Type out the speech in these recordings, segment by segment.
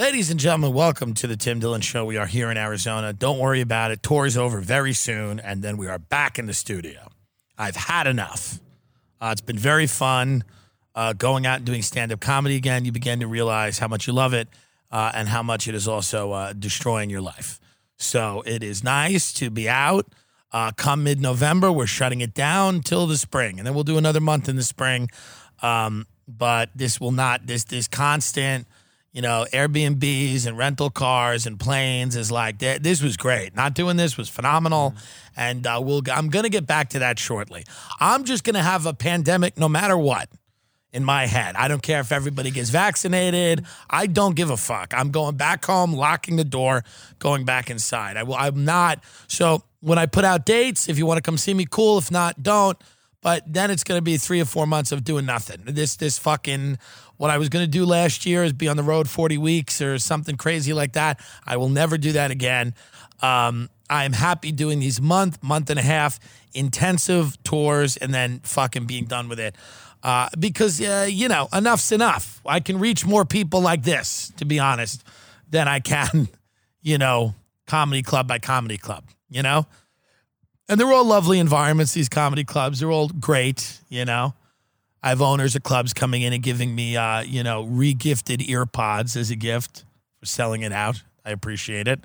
Ladies and gentlemen, welcome to the Tim Dillon Show. We are here in Arizona. Don't worry about it. Tour is over very soon, and then we are back in the studio. I've had enough. Uh, it's been very fun uh, going out and doing stand up comedy again. You begin to realize how much you love it uh, and how much it is also uh, destroying your life. So it is nice to be out. Uh, come mid November, we're shutting it down till the spring, and then we'll do another month in the spring. Um, but this will not this this constant you know, Airbnbs and rental cars and planes is like this was great. Not doing this was phenomenal, and uh, we'll. I'm gonna get back to that shortly. I'm just gonna have a pandemic no matter what in my head. I don't care if everybody gets vaccinated. I don't give a fuck. I'm going back home, locking the door, going back inside. I will. I'm not. So when I put out dates, if you want to come see me, cool. If not, don't. But then it's going to be three or four months of doing nothing. This this fucking what I was going to do last year is be on the road 40 weeks or something crazy like that. I will never do that again. Um, I am happy doing these month, month and a half intensive tours and then fucking being done with it. Uh, because, uh, you know, enough's enough. I can reach more people like this, to be honest, than I can, you know, comedy club by comedy club, you know? And they're all lovely environments, these comedy clubs. They're all great, you know? I have owners of clubs coming in and giving me, uh, you know, regifted ear pods as a gift for selling it out. I appreciate it.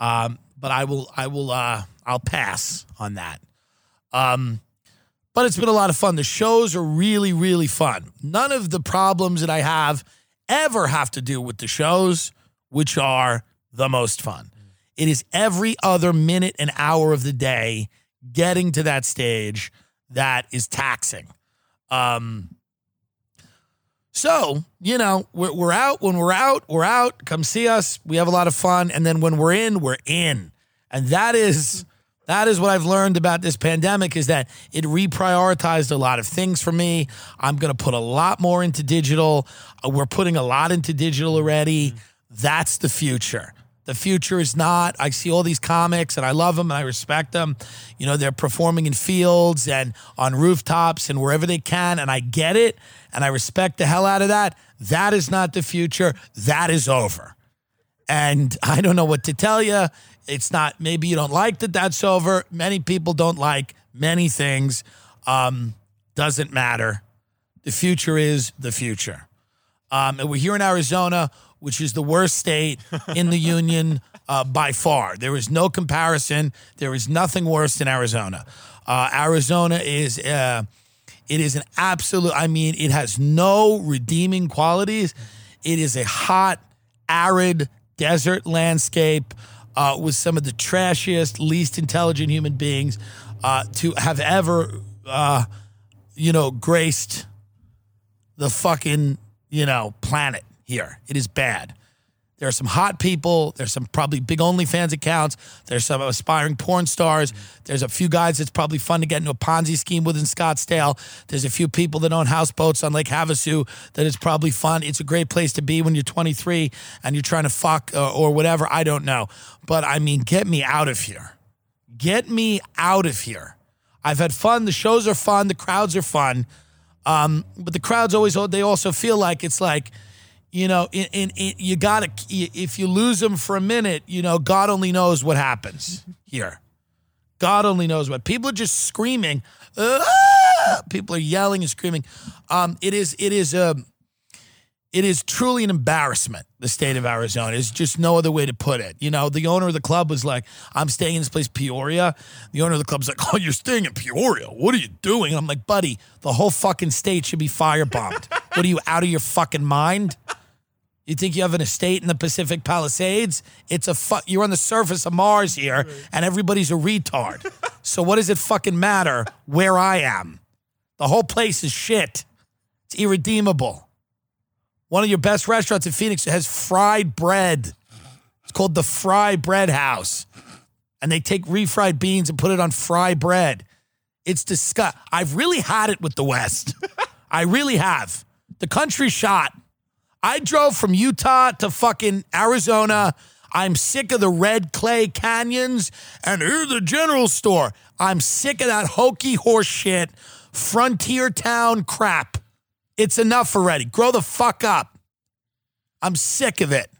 Um, but I will, I will, uh, I'll pass on that. Um, but it's been a lot of fun. The shows are really, really fun. None of the problems that I have ever have to do with the shows, which are the most fun. It is every other minute and hour of the day getting to that stage that is taxing. Um, so, you know, we're, we're out. When we're out, we're out. Come see us. We have a lot of fun. And then when we're in, we're in. And that is that is what I've learned about this pandemic is that it reprioritized a lot of things for me. I'm going to put a lot more into digital. Uh, we're putting a lot into digital already. That's the future. The future is not. I see all these comics and I love them and I respect them. You know, they're performing in fields and on rooftops and wherever they can. And I get it and I respect the hell out of that. That is not the future. That is over. And I don't know what to tell you. It's not, maybe you don't like that that's over. Many people don't like many things. Um, doesn't matter. The future is the future. Um, and we're here in Arizona which is the worst state in the union uh, by far. There is no comparison. There is nothing worse than Arizona. Uh, Arizona is uh, it is an absolute. I mean, it has no redeeming qualities. It is a hot, arid desert landscape uh, with some of the trashiest, least intelligent human beings uh, to have ever, uh, you know, graced the fucking you know planet here. It is bad. There are some hot people. There's some probably big OnlyFans accounts. There's some aspiring porn stars. There's a few guys that's probably fun to get into a Ponzi scheme with in Scottsdale. There's a few people that own houseboats on Lake Havasu that is probably fun. It's a great place to be when you're 23 and you're trying to fuck uh, or whatever. I don't know. But I mean, get me out of here. Get me out of here. I've had fun. The shows are fun. The crowds are fun. Um, but the crowds always, they also feel like it's like, you know, in, in, in you got to, if you lose them for a minute, you know, God only knows what happens here. God only knows what. People are just screaming. Ah! People are yelling and screaming. Um, it is, it is a, um, it is truly an embarrassment. The state of Arizona is just no other way to put it. You know, the owner of the club was like, "I'm staying in this place, Peoria." The owner of the club's like, "Oh, you're staying in Peoria? What are you doing?" And I'm like, "Buddy, the whole fucking state should be firebombed. what are you out of your fucking mind?" You think you have an estate in the Pacific Palisades? It's a fu- you're on the surface of Mars here, right. and everybody's a retard. so what does it fucking matter where I am? The whole place is shit. It's irredeemable. One of your best restaurants in Phoenix has fried bread. It's called the Fry Bread House, and they take refried beans and put it on fry bread. It's disgusting. I've really had it with the West. I really have. The country shot. I drove from Utah to fucking Arizona. I'm sick of the red clay canyons and here's the general store. I'm sick of that hokey horse shit, frontier town crap. It's enough already. Grow the fuck up. I'm sick of it.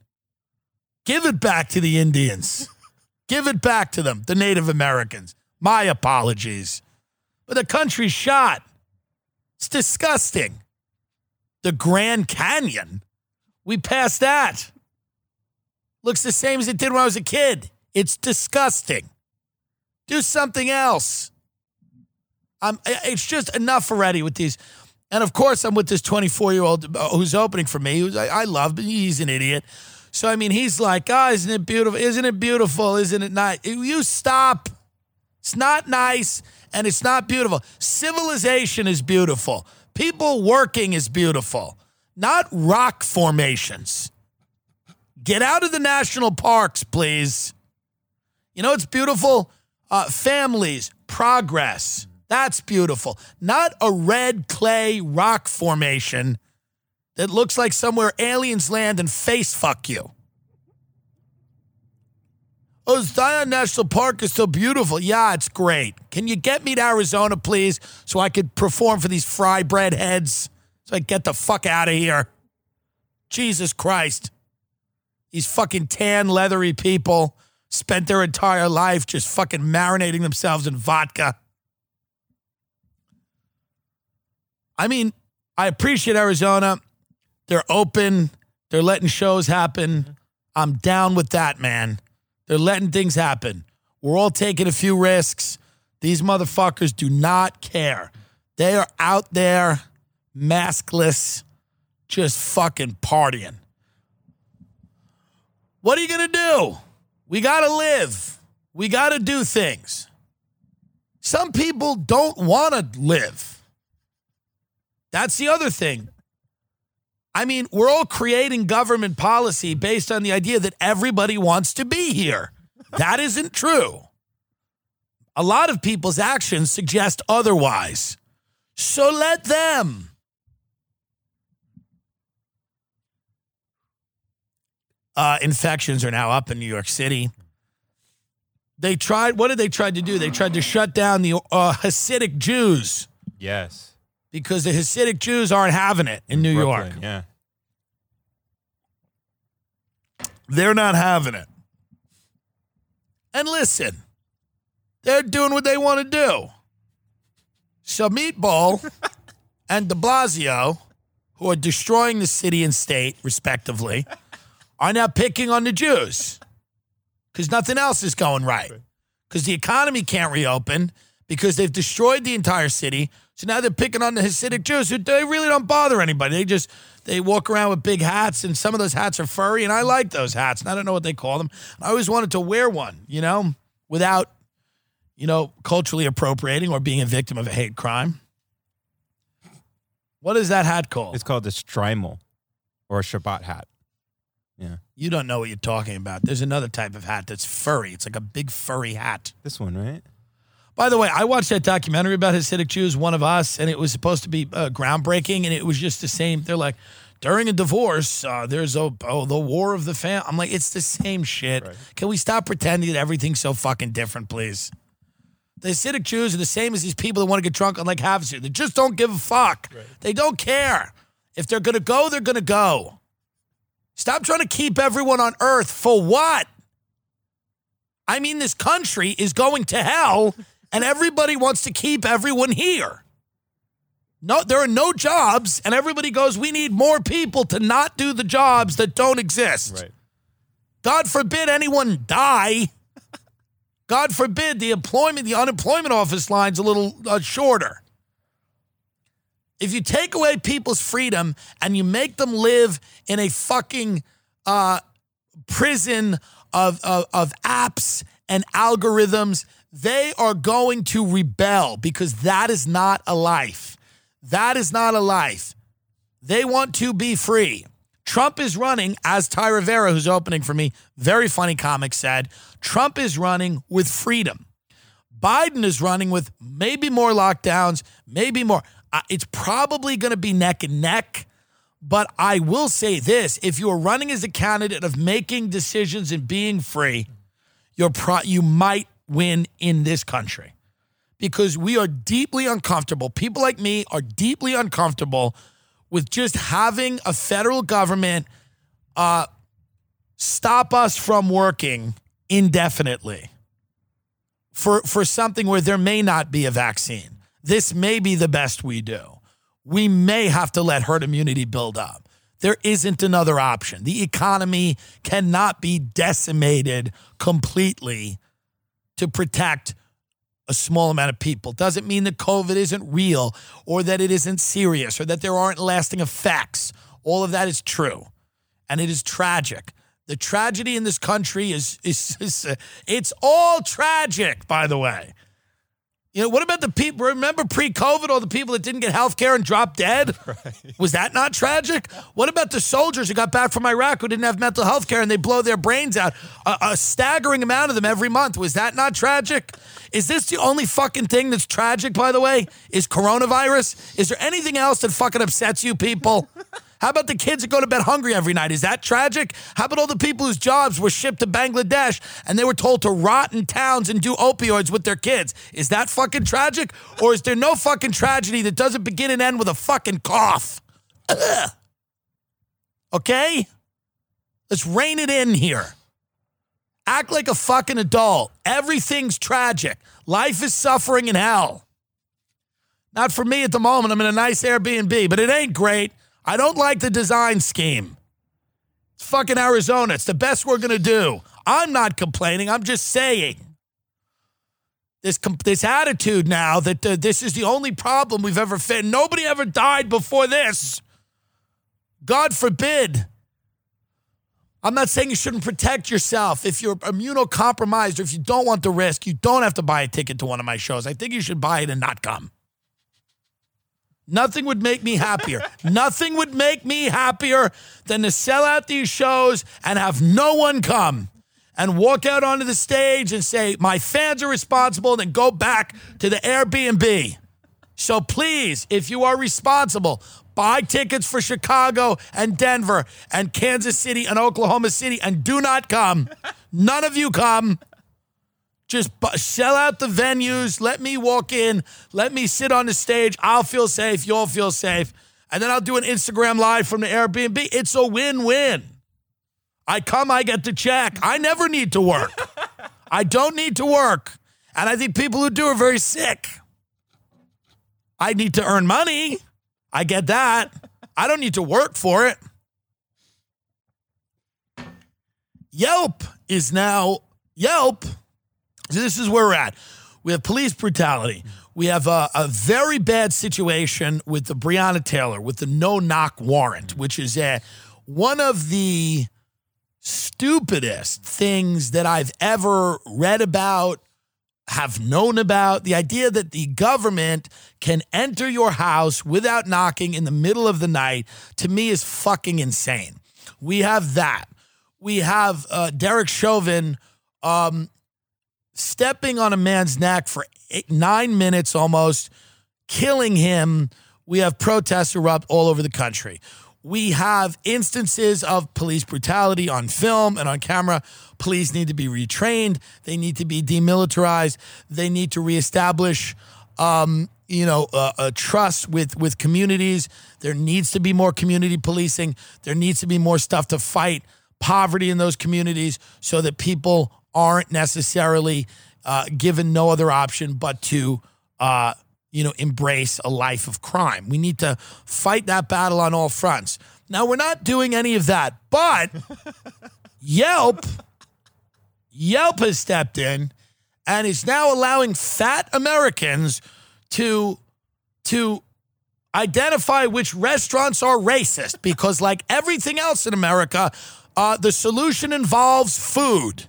Give it back to the Indians. Give it back to them, the Native Americans. My apologies. But the country's shot. It's disgusting. The Grand Canyon. We passed that. Looks the same as it did when I was a kid. It's disgusting. Do something else. I'm, it's just enough already with these. And of course, I'm with this 24 year old uh, who's opening for me, who's I, I love, but he's an idiot. So, I mean, he's like, oh, isn't it beautiful? Isn't it beautiful? Isn't it nice? You stop. It's not nice and it's not beautiful. Civilization is beautiful. People working is beautiful, not rock formations. Get out of the national parks, please. You know, it's beautiful. Uh, families, progress. That's beautiful. Not a red clay rock formation that looks like somewhere aliens land and face fuck you. Oh, Zion National Park is so beautiful. Yeah, it's great. Can you get me to Arizona, please, so I could perform for these fry bread heads? So I get the fuck out of here. Jesus Christ. These fucking tan, leathery people spent their entire life just fucking marinating themselves in vodka. I mean, I appreciate Arizona. They're open, they're letting shows happen. I'm down with that, man. They're letting things happen. We're all taking a few risks. These motherfuckers do not care. They are out there, maskless, just fucking partying. What are you going to do? We got to live. We got to do things. Some people don't want to live. That's the other thing. I mean, we're all creating government policy based on the idea that everybody wants to be here. That isn't true. A lot of people's actions suggest otherwise. So let them. Uh, infections are now up in New York City. They tried, what did they try to do? They tried to shut down the uh, Hasidic Jews. Yes because the Hasidic Jews aren't having it in New Brooklyn, York. Yeah. They're not having it. And listen, they're doing what they want to do. So Meatball and de Blasio, who are destroying the city and state, respectively, are now picking on the Jews because nothing else is going right. Because the economy can't reopen because they've destroyed the entire city. So now they're picking on the Hasidic Jews who they really don't bother anybody. They just they walk around with big hats, and some of those hats are furry, and I like those hats. And I don't know what they call them. I always wanted to wear one, you know, without, you know, culturally appropriating or being a victim of a hate crime. What is that hat called? It's called a Shtreimel or a Shabbat hat. Yeah. You don't know what you're talking about. There's another type of hat that's furry. It's like a big furry hat. This one, right? By the way, I watched that documentary about Hasidic Jews, One of Us, and it was supposed to be uh, groundbreaking, and it was just the same. They're like, during a divorce, uh, there's a oh, the war of the fam. I'm like, it's the same shit. Right. Can we stop pretending that everything's so fucking different, please? The Hasidic Jews are the same as these people that want to get drunk on Lake Havasu. They just don't give a fuck. Right. They don't care. If they're gonna go, they're gonna go. Stop trying to keep everyone on earth for what? I mean, this country is going to hell and everybody wants to keep everyone here. No, there are no jobs, and everybody goes, we need more people to not do the jobs that don't exist. Right. God forbid anyone die. God forbid the employment, the unemployment office line's a little uh, shorter. If you take away people's freedom and you make them live in a fucking uh, prison of, of, of apps and algorithms they are going to rebel because that is not a life. That is not a life. They want to be free. Trump is running, as Ty Rivera, who's opening for me, very funny comic said, Trump is running with freedom. Biden is running with maybe more lockdowns, maybe more. It's probably going to be neck and neck. But I will say this if you are running as a candidate of making decisions and being free, you're pro- you might win in this country because we are deeply uncomfortable. People like me are deeply uncomfortable with just having a federal government uh, stop us from working indefinitely for, for something where there may not be a vaccine. This may be the best we do. We may have to let herd immunity build up. There isn't another option. The economy cannot be decimated completely to protect a small amount of people. Doesn't mean that COVID isn't real or that it isn't serious or that there aren't lasting effects. All of that is true. And it is tragic. The tragedy in this country is, is, is it's all tragic, by the way. You know, what about the people? Remember pre COVID, all the people that didn't get health care and dropped dead? Right. Was that not tragic? What about the soldiers who got back from Iraq who didn't have mental health care and they blow their brains out? A, a staggering amount of them every month. Was that not tragic? Is this the only fucking thing that's tragic, by the way? Is coronavirus? Is there anything else that fucking upsets you people? How about the kids that go to bed hungry every night? Is that tragic? How about all the people whose jobs were shipped to Bangladesh and they were told to rot in towns and do opioids with their kids? Is that fucking tragic? Or is there no fucking tragedy that doesn't begin and end with a fucking cough? Ugh. Okay? Let's rein it in here. Act like a fucking adult. Everything's tragic. Life is suffering in hell. Not for me at the moment. I'm in a nice Airbnb, but it ain't great. I don't like the design scheme. It's fucking Arizona. It's the best we're going to do. I'm not complaining. I'm just saying. This, this attitude now that uh, this is the only problem we've ever faced. Nobody ever died before this. God forbid. I'm not saying you shouldn't protect yourself. If you're immunocompromised or if you don't want the risk, you don't have to buy a ticket to one of my shows. I think you should buy it and not come. Nothing would make me happier. Nothing would make me happier than to sell out these shows and have no one come and walk out onto the stage and say, My fans are responsible, and then go back to the Airbnb. So please, if you are responsible, buy tickets for Chicago and Denver and Kansas City and Oklahoma City and do not come. None of you come. Just sell out the venues. Let me walk in. Let me sit on the stage. I'll feel safe. You'll feel safe. And then I'll do an Instagram live from the Airbnb. It's a win win. I come, I get the check. I never need to work. I don't need to work. And I think people who do are very sick. I need to earn money. I get that. I don't need to work for it. Yelp is now Yelp so this is where we're at. We have police brutality. We have a, a, very bad situation with the Breonna Taylor with the no knock warrant, which is a, one of the stupidest things that I've ever read about, have known about. The idea that the government can enter your house without knocking in the middle of the night, to me, is fucking insane. We have that. We have uh, Derek Chauvin um, stepping on a man's neck for eight, nine minutes almost, killing him. We have protests erupt all over the country. We have instances of police brutality on film and on camera. Police need to be retrained. They need to be demilitarized. They need to reestablish, um, you know, a trust with with communities. There needs to be more community policing. There needs to be more stuff to fight poverty in those communities so that people aren't necessarily uh, given no other option but to, uh, you know, embrace a life of crime. We need to fight that battle on all fronts. Now, we're not doing any of that, but Yelp, Yelp has stepped in and is now allowing fat Americans to to identify which restaurants are racist because, like everything else in America, uh, the solution involves food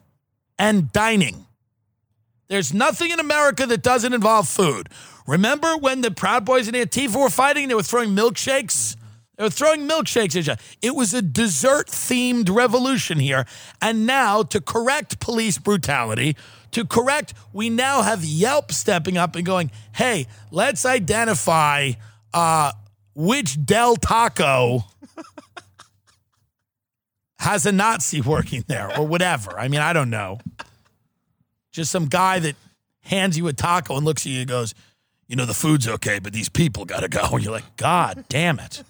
and dining. There's nothing in America that doesn't involve food. Remember when the Proud Boys and Antifa were fighting? They were throwing milkshakes. They were throwing milkshakes at other. It was a dessert themed revolution here. And now, to correct police brutality, to correct, we now have Yelp stepping up and going, hey, let's identify uh, which Del Taco has a Nazi working there or whatever. I mean, I don't know. Just some guy that hands you a taco and looks at you and goes, you know, the food's okay, but these people got to go. And you're like, God damn it.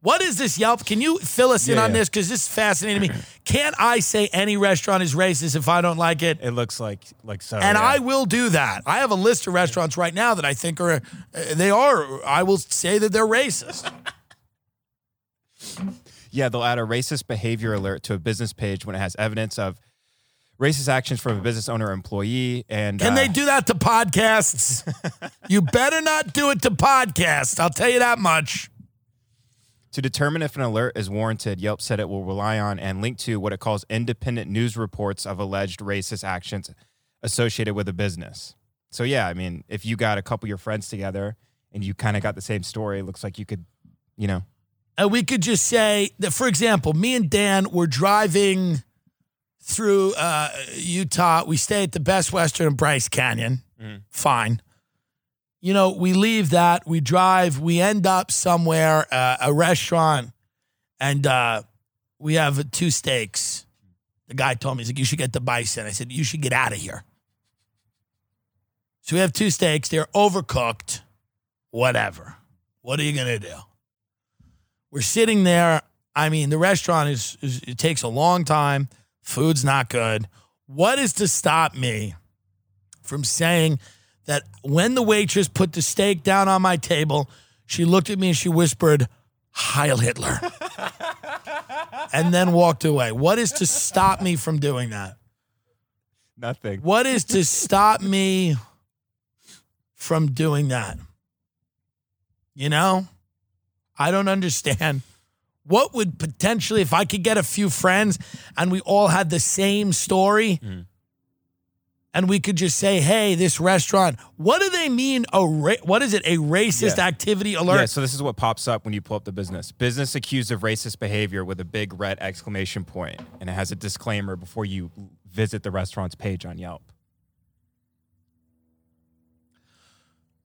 What is this Yelp? Can you fill us in Yeah, on yeah. this? Because this is fascinating to me. Can't I say any restaurant is racist if I don't like it? It looks like like so. And yeah. I will do that. I have a list of restaurants right now that I think are, uh, they are, I will say that they're racist. Yeah, they'll add a racist behavior alert to a business page when it has evidence of racist actions from a business owner or employee. And Can uh, they do that to podcasts? you better not do it to podcasts. I'll tell you that much. To determine if an alert is warranted, Yelp said it will rely on and link to what it calls independent news reports of alleged racist actions associated with a business. So, yeah, I mean, if you got a couple of your friends together and you kind of got the same story, it looks like you could, you know, And we could just say that, for example, me and Dan were driving through uh, Utah. We stay at the Best Western in Bryce Canyon. Mhm. Fine. You know, we leave that, we drive, we end up somewhere, uh, a restaurant, and uh, we have two steaks. The guy told me, he's like, you should get the bison. I said, you should get out of here. So we have two steaks. They're overcooked. Whatever. What are you going to do? We're sitting there. I mean, the restaurant is, is it takes a long time. Food's not good. What is to stop me from saying that when the waitress put the steak down on my table, she looked at me and she whispered, Heil Hitler, and then walked away? What is to stop me from doing that? nothing. What is to stop me from doing that? You know, I don't understand. What would potentially, if I could get a few friends and we all had the same story, Mhm. and we could just say, "Hey, this restaurant." What do they mean? A ra- what is it? A racist Yeah. activity alert? Yeah, so this is what pops up when you pull up the business. Business accused of racist behavior with a big red exclamation point, and it has a disclaimer before you visit the restaurant's page on Yelp.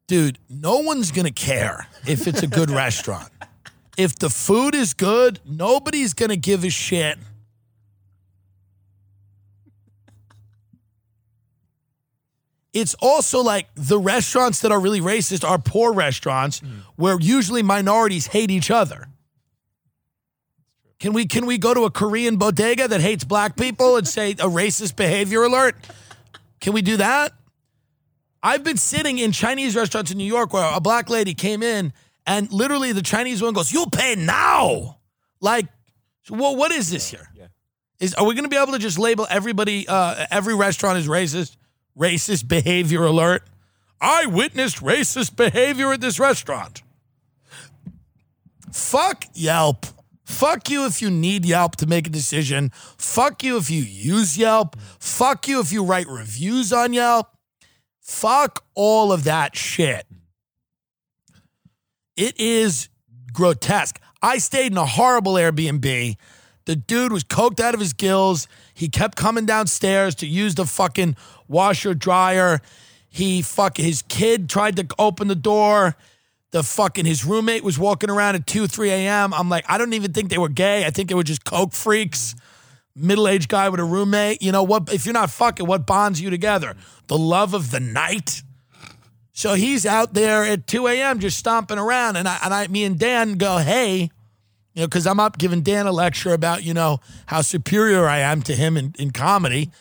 Dude, no one's gonna care if it's a good restaurant. If the food is good, nobody's gonna give a shit. It's also like the restaurants that are really racist are poor restaurants hmm. where usually minorities hate each other. Can we can we go to a Korean bodega that hates black people and say a racist behavior alert? Can we do that? I've been sitting in Chinese restaurants in New York where a black lady came in and literally the Chinese woman goes, "You'll pay now." Like, well, what is this here? Yeah. Is are we going to be able to just label everybody, uh, every restaurant is racist? Racist behavior alert. I witnessed racist behavior at this restaurant. Fuck Yelp. Fuck you if you need Yelp to make a decision. Fuck you if you use Yelp. Fuck you if you write reviews on Yelp. Fuck all of that shit. It is grotesque. I stayed in a horrible Airbnb. The dude was coked out of his gills. He kept coming downstairs to use the fucking washer dryer. He fuck his kid tried to open the door. The fucking his roommate was walking around at 2, 3 a.m. I'm like, I don't even think they were gay. I think they were just coke freaks. Middle-aged guy with a roommate. You know what? If you're not fucking, what bonds you together? The love of the night. So he's out there at 2 a.m. just stomping around, and I and I, me and Dan go, hey, you know, because I'm up giving Dan a lecture about you know how superior I am to him in, in comedy,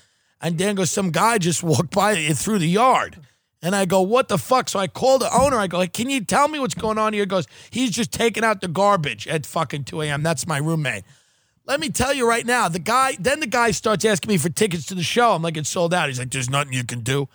and Dan goes, some guy just walked by through the yard, and I go, what the fuck? So I call the owner. I go, like, can you tell me what's going on here? He goes, he's just taking out the garbage at fucking 2 a.m. That's my roommate. Let me tell you right now, the guy, then the guy starts asking me for tickets to the show. I'm like, it's sold out. He's like, there's nothing you can do.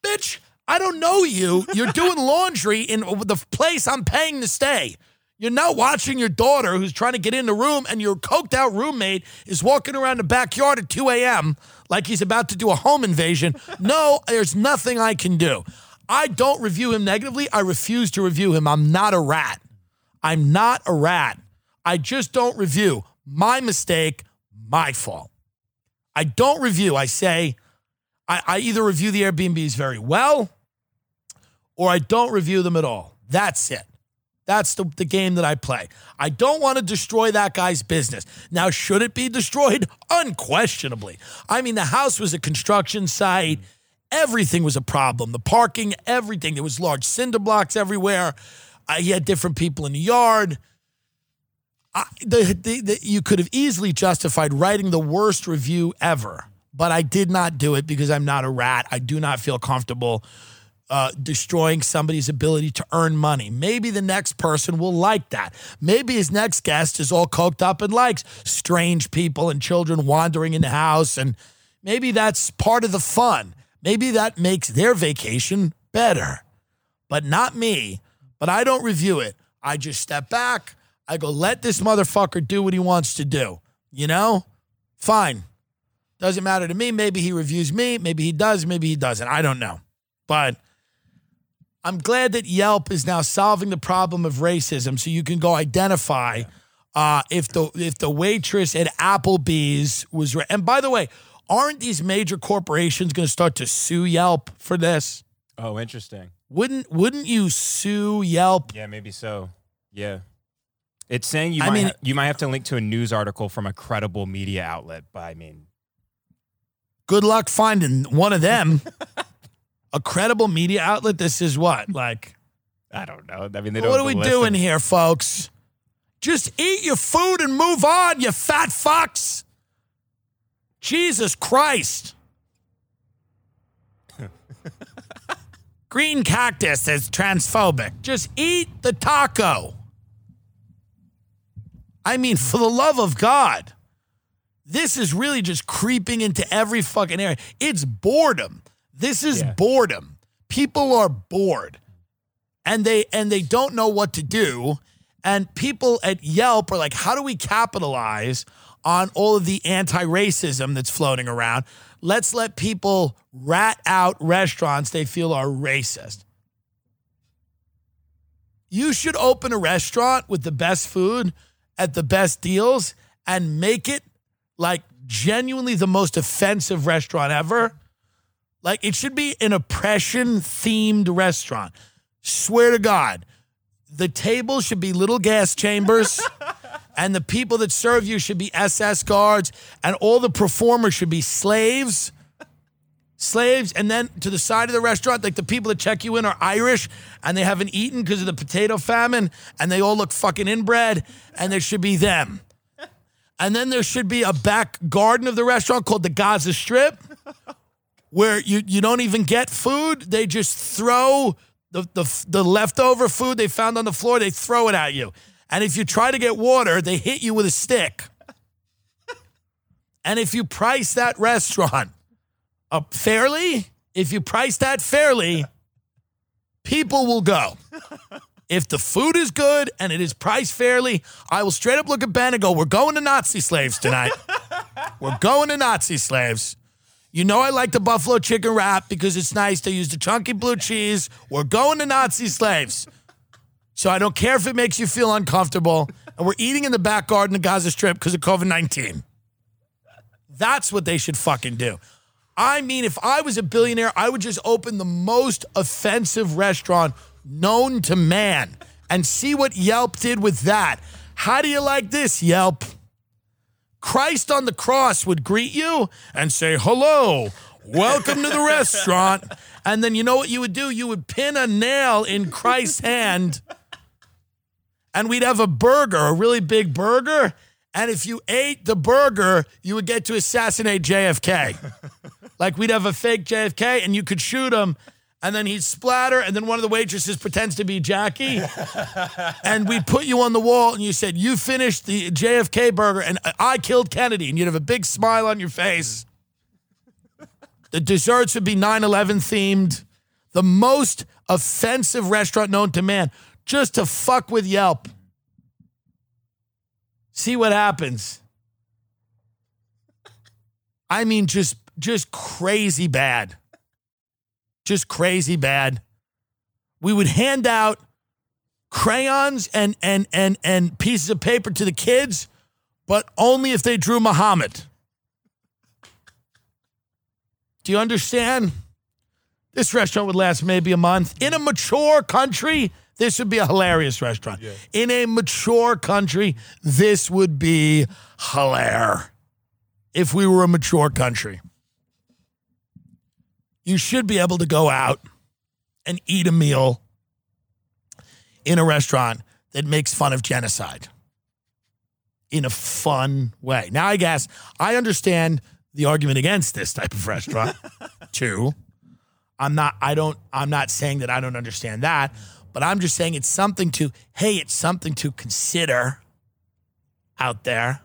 Bitch, I don't know you. You're doing laundry in the place I'm paying to stay. You're not watching your daughter who's trying to get in the room, and your coked out roommate is walking around the backyard at 2 a.m. like he's about to do a home invasion. No, there's nothing I can do. I don't review him negatively. I refuse to review him. I'm not a rat. I'm not a rat. I just don't review. My mistake, my fault. I don't review. I say, I, I either review the Airbnbs very well or I don't review them at all. That's it. That's the, the game that I play. I don't want to destroy that guy's business. Now, should it be destroyed? Unquestionably. I mean, the house was a construction site. Everything was a problem. The parking, everything. There was large cinder blocks everywhere. Uh, he had different people in the yard. The, the, the, you could have easily justified writing the worst review ever, but I did not do it because I'm not a rat. I do not feel comfortable uh, destroying somebody's ability to earn money. Maybe the next person will like that. Maybe his next guest is all coked up and likes strange people and children wandering in the house. And maybe that's part of the fun. Maybe that makes their vacation better, but not me. But I don't review it. I just step back. I go, let this motherfucker do what he wants to do. You know? Fine. Doesn't matter to me. Maybe he reviews me. Maybe he does. Maybe he doesn't. I don't know. But I'm glad that Yelp is now solving the problem of racism, so you can go identify uh, if the if the waitress at Applebee's was. Ra- and by the way, aren't these major corporations going to start to sue Yelp for this? Oh, interesting. Wouldn't wouldn't you sue Yelp? Yeah, maybe so. Yeah. It's saying you I might mean- ha- you might have to link to a news article from a credible media outlet, but I mean, Good luck finding one of them. A credible media outlet. This is what like. I don't know. I mean, they don't What are we the list doing here, folks? Just eat your food and move on, you fat fucks. Jesus Christ. Green cactus is transphobic. Just eat the taco. I mean, for the love of God, this is really just creeping into every fucking area. It's boredom. This is Yeah. boredom. People are bored and they and they don't know what to do and people at Yelp are like how do we capitalize on all of the anti-racism that's floating around let's let people rat out restaurants they feel are racist you should open a restaurant with the best food at the best deals and make it like genuinely the most offensive restaurant ever like it should be an oppression themed restaurant Swear to God, the table should be little gas chambers, and the people that serve you should be SS guards, and all the performers should be slaves. Slaves, and then to the side of the restaurant, like the people that check you in are Irish and they haven't eaten because of the potato famine, and they all look fucking inbred, and there should be them. And then there should be a back garden of the restaurant called the Gaza Strip, where you, you don't even get food. They just throw the, the, the leftover food they found on the floor, they throw it at you. And if you try to get water, they hit you with a stick. And if you price that restaurant up fairly, if you price that fairly, people will go. If the food is good and it is priced fairly, I will straight up look at Ben and go, We're going to Nazi slaves tonight. We're going to Nazi slaves. You know I like the buffalo chicken wrap because it's nice to use the chunky blue cheese. We're going to Nazi slaves. So I don't care if it makes you feel uncomfortable. And we're eating in the back garden of Gaza Strip because of COVID 19. That's what they should fucking do. I mean, if I was a billionaire, I would just open the most offensive restaurant known to man and see what Yelp did with that. How do you like this, Yelp? Christ on the cross would greet you and say, Hello, welcome to the restaurant. And then you know what you would do? You would pin a nail in Christ's hand, and we'd have a burger, a really big burger. And if you ate the burger, you would get to assassinate JFK. Like we'd have a fake JFK, and you could shoot him. And then he'd splatter, and then one of the waitresses pretends to be Jackie and we'd put you on the wall and you said you finished the JFK burger and I killed Kennedy and you'd have a big smile on your face. The desserts would be 9/11 themed. The most offensive restaurant known to man just to fuck with Yelp. See what happens. I mean just just crazy bad. Just crazy bad. We would hand out crayons and and and and pieces of paper to the kids, but only if they drew Muhammad. Do you understand? This restaurant would last maybe a month. In a mature country, this would be a hilarious restaurant. In a mature country, this would be hilarious. If we were a mature country, you should be able to go out and eat a meal in a restaurant that makes fun of genocide. in a fun way. Now, I guess I understand the argument against this type of restaurant too. I'm not, I don't, I'm not saying that I don't understand that, but I'm just saying it's something to, hey, it's something to consider out there.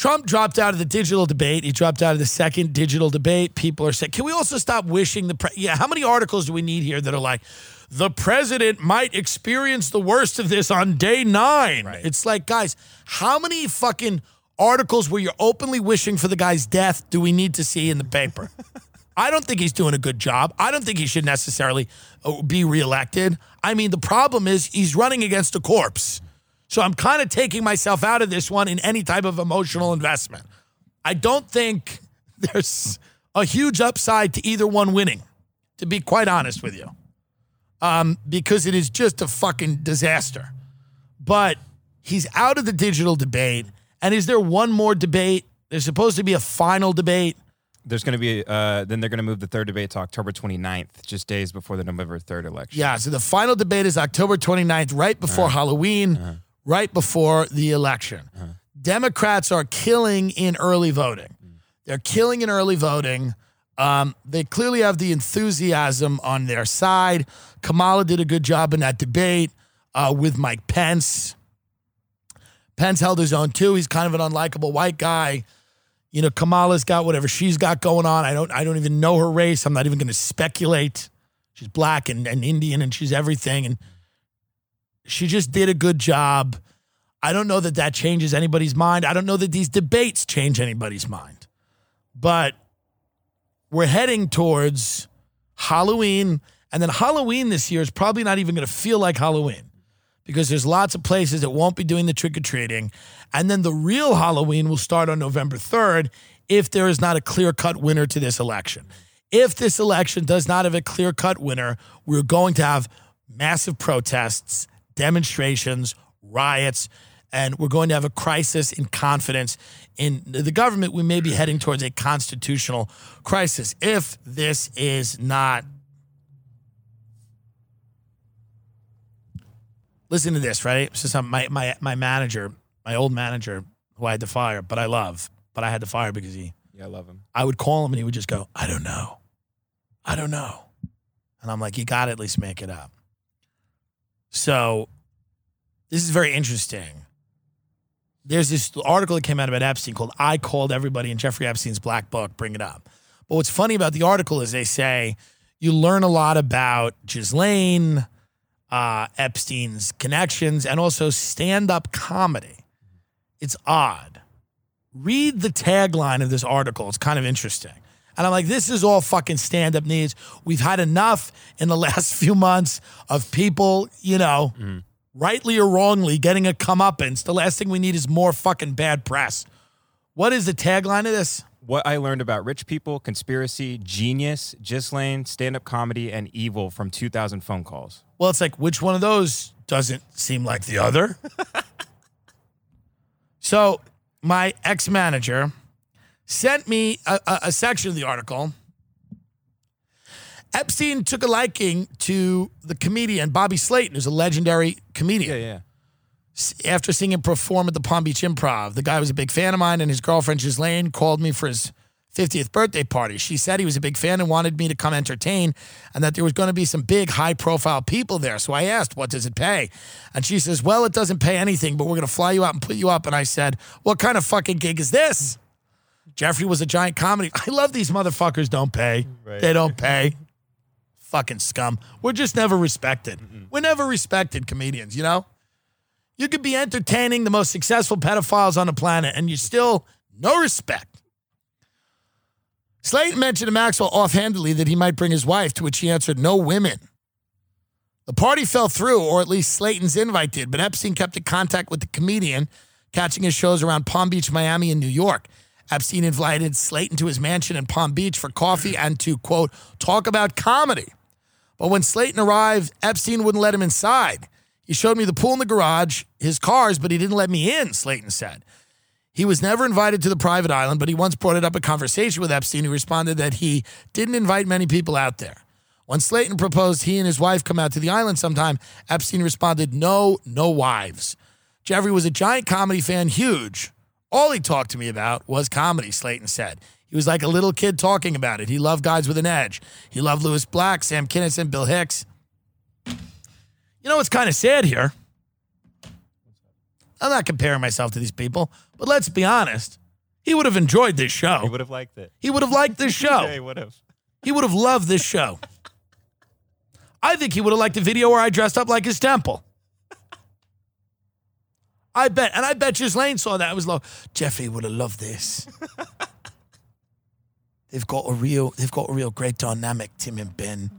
Trump dropped out of the digital debate. He dropped out of the second digital debate. People are saying, can we also stop wishing the pre-? Yeah, how many articles do we need here that are like, the president might experience the worst of this on day nine? Right. It's like, guys, how many fucking articles where you're openly wishing for the guy's death do we need to see in the paper? I don't think he's doing a good job. I don't think he should necessarily uh, be reelected. I mean, the problem is he's running against a corpse. So I'm kind of taking myself out of this one in any type of emotional investment. I don't think there's a huge upside to either one winning, to be quite honest with you, um, because it is just a fucking disaster. But he's out of the digital debate. And is there one more debate? There's supposed to be a final debate. There's going to be, uh, then they're going to move the third debate to October 29th, just days before the November 3rd election. Yeah, so the final debate is October 29th, right before Halloween, right before the election. Democrats are killing in early voting. They're killing in early voting. Um, they clearly have the enthusiasm on their side. Kamala did a good job in that debate uh, with Mike Pence. Pence held his own too. He's kind of an unlikable white guy. You know, Kamala's got whatever she's got going on. I don't I don't even know her race. I'm not even going to speculate. She's black and, and Indian and she's everything. And she just did a good job. I don't know that that changes anybody's mind. I don't know that these debates change anybody's mind. But we're heading towards Halloween. And then Halloween this year is probably not even going to feel like Halloween because there's lots of places that won't be doing the trick or treating. And then the real Halloween will start on November 3rd if there is not a clear cut winner to this election. If this election does not have a clear cut winner, we're going to have massive protests, demonstrations, riots, and we're going to have a crisis in confidence in the government. We may be heading towards a constitutional crisis if this is not listen to this, right? This is some, my, my, my manager, my old manager, who I had to fire, but I love, but I had to fire because he, Yeah, I love him. I would call him and he would just go, I don't know. I don't know. And I'm like, you got to at least make it up. So this is very interesting. There's this article that came out about Epstein called I Called Everybody in Jeffrey Epstein's Black Book, bring it up. But what's funny about the article is they say you learn a lot about Ghislaine, uh, Epstein's connections, and also stand up comedy. It's odd. Read the tagline of this article. It's kind of interesting. And I'm like, this is all fucking stand up needs. We've had enough in the last few months of people, you know, rightly or wrongly getting a comeuppance. The last thing we need is more fucking bad press. What is the tagline of this? What I learned about rich people, conspiracy, genius, Ghislaine, stand up comedy, and evil from 2,000 phone calls. Well, it's like, which one of those doesn't seem like the other? so, my ex manager sent me a, a, a section of the article. Epstein took a liking to the comedian Bobby Slayton, who's a legendary comedian. Yeah, yeah. After seeing him perform at the Palm Beach Improv, the guy was a big fan of mine, and his girlfriend Ghislaine called me for his 50th birthday party. She said he was a big fan and wanted me to come entertain, and that there was going to be some big, high profile people there. So I asked, What does it pay? And she says, Well, it doesn't pay anything, but we're going to fly you out and put you up. And I said, What kind of fucking gig is this? Jeffrey was a giant comedy. I love these motherfuckers don't pay. Right. They don't pay. Fucking scum. We're just never respected. We're never respected comedians, you know? You could be entertaining the most successful pedophiles on the planet and you still no respect. Slayton mentioned to Maxwell offhandedly that he might bring his wife, to which he answered, no women. The party fell through, or at least Slayton's invite did, but Epstein kept in contact with the comedian, catching his shows around Palm Beach, Miami, and New York. Epstein invited Slayton to his mansion in Palm Beach for coffee and to, quote, talk about comedy. But when Slayton arrived, Epstein wouldn't let him inside. He showed me the pool in the garage, his cars, but he didn't let me in, Slayton said. He was never invited to the private island, but he once brought it up in conversation with Epstein, who responded that he didn't invite many people out there. When Slayton proposed he and his wife come out to the island sometime, Epstein responded, No, no wives. Jeffrey was a giant comedy fan, huge. All he talked to me about was comedy, Slayton said. He was like a little kid talking about it. He loved Guys with an Edge. He loved Lewis Black, Sam Kinison, Bill Hicks. You know what's kind of sad here? I'm not comparing myself to these people, but let's be honest. He would have enjoyed this show. He would have liked it. He would have liked this Yeah, he show. would have. He would have loved this show. I think he would have liked the video where I dressed up like his temple. I bet, and I bet Lane saw that. I was like, Jeffrey would have loved this. they've got a real, they've got a real great dynamic, Tim and Ben.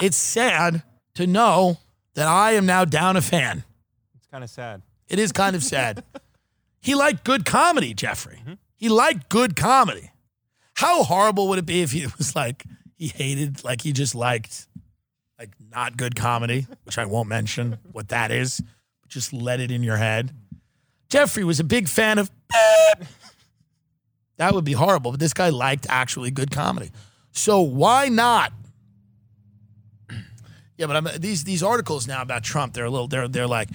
It's sad to know that I am now down a fan. It's kind of sad. It is kind of sad. he liked good comedy, Jeffrey. Mm-hmm. He liked good comedy. How horrible would it be if he was like he hated, like he just liked like not good comedy, which I won't mention what that is. Just let it in your head. Jeffrey was a big fan of that would be horrible, but this guy liked actually good comedy. So why not? Yeah, but I'm, these these articles now about Trump, they're a little they're they're like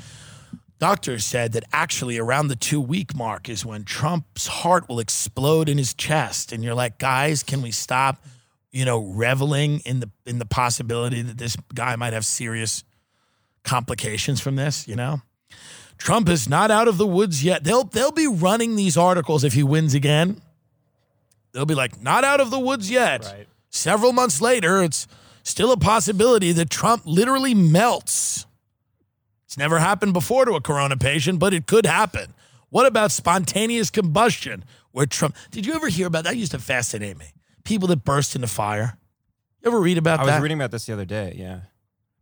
Doctors said that actually around the two week mark is when Trump's heart will explode in his chest. And you're like, guys, can we stop, you know, reveling in the in the possibility that this guy might have serious complications from this, you know? Trump is not out of the woods yet. They'll they'll be running these articles if he wins again. They'll be like, not out of the woods yet. Right. Several months later, it's still a possibility that Trump literally melts. It's never happened before to a corona patient, but it could happen. What about spontaneous combustion where Trump Did you ever hear about that? used to fascinate me. People that burst into fire. You ever read about that? I was reading about this the other day. Yeah.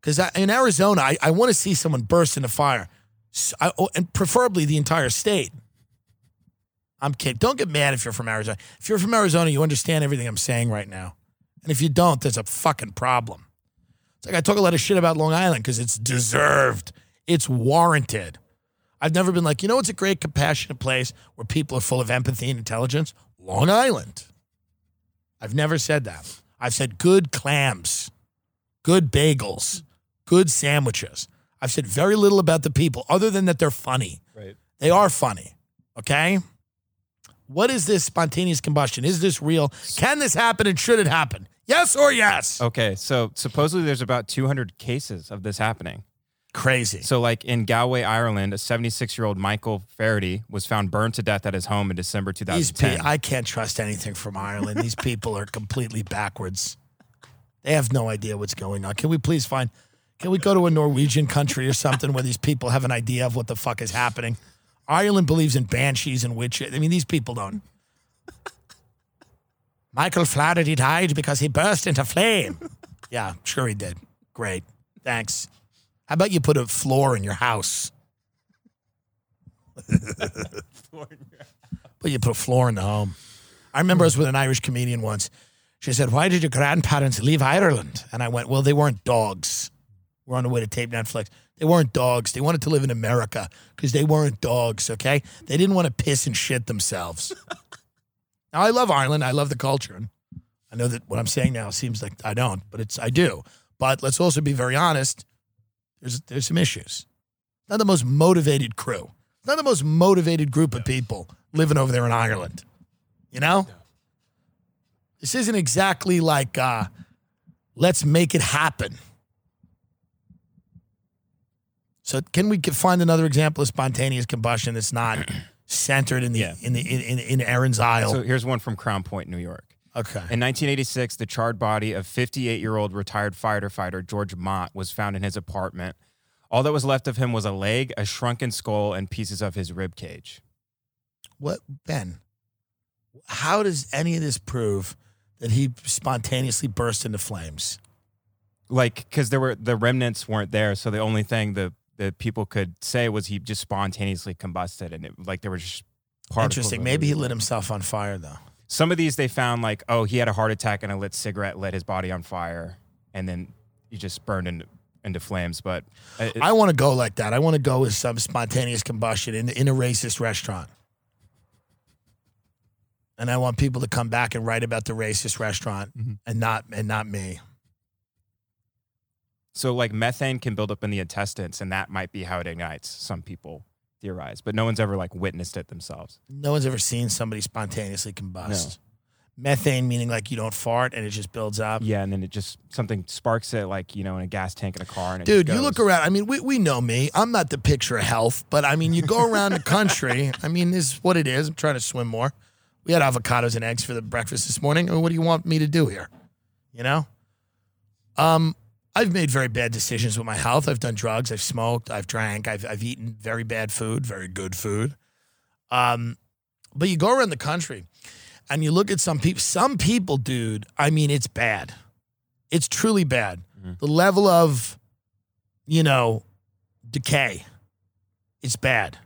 Because in Arizona, I, I want to see someone burst into fire, S- I- oh, and preferably the entire state. I'm kidding. Don't get mad if you're from Arizona. If you're from Arizona, you understand everything I'm saying right now. And if you don't, there's a fucking problem. It's like I talk a lot of shit about Long Island because it's deserved, it's warranted. I've never been like, you know, it's a great, compassionate place where people are full of empathy and intelligence. Long Island. I've never said that. I've said good clams, good bagels, good sandwiches. I've said very little about the people other than that they're funny. Right. They are funny. Okay. What is this spontaneous combustion? Is this real? Can this happen and should it happen? Yes or yes? Okay. So supposedly there's about 200 cases of this happening. Crazy. So, like in Galway, Ireland, a 76 year old Michael Faherty was found burned to death at his home in December These pe- 2010. I can't trust anything from Ireland. These people are completely backwards. They have no idea what's going on. Can we please find? Can we go to a Norwegian country or something where these people have an idea of what the fuck is happening? Ireland believes in banshees and witches. I mean, these people don't. Michael Flaherty died because he burst into flame. Yeah, sure he did. Great. Thanks. How about you put a floor in your house? But you put a floor in the home. I remember I was with an Irish comedian once. She said, Why did your grandparents leave Ireland? And I went, Well, they weren't dogs. We're on the way to tape Netflix. They weren't dogs. They wanted to live in America because they weren't dogs, okay? They didn't want to piss and shit themselves. now, I love Ireland. I love the culture. And I know that what I'm saying now seems like I don't, but it's I do. But let's also be very honest. There's there's some issues. Not the most motivated crew. Not the most motivated group of people living over there in Ireland. You know? This isn't exactly like uh, let's make it happen. So can we find another example of spontaneous combustion that's not centered in the Yeah. in the in, in, in Erin's Isle? so, here's one from Crown Point, New York. okay. In 1986, the charred body of 58 year old retired firefighter George Mott was found in his apartment. All that was left of him was a leg, a shrunken skull, and pieces of his rib cage. What Ben? How does any of this prove that he spontaneously burst into flames? Like, because there were the remnants weren't there, so the only thing the the people could say was he just spontaneously combusted, and it, like there were just Interesting. Maybe he lit himself on fire though. Some of these they found like, oh, he had a heart attack and a lit cigarette lit his body on fire, and then he just burned into into flames. But uh, it- I want to go like that. I want to go with some spontaneous combustion in in a racist restaurant. And I want people to come back and write about the racist restaurant Mhm. and not and not me. So like methane can build up in the intestines, and that might be how it ignites some people. theorize, but no one's ever like witnessed it themselves. No one's ever seen somebody spontaneously combust. Methane meaning like you don't fart and it just builds up. Yeah, and then it just something sparks it like you know in a gas tank in a car. And it Dude, you look around. I mean, we, we know me. I'm not the picture of health, but I mean, you go around the country. I mean, this is what it is. I'm trying to swim more. We had avocados and eggs for the breakfast this morning. I mean, what do you want me to do here? You know? Um, I've made very bad decisions with my health. I've done drugs. I've smoked. I've drank. I've, I've eaten very bad food, very good food. Um, but you go around the country and you look at some people. Some people, dude, I mean, it's bad. It's truly bad. The level of, you know, decay, it's bad.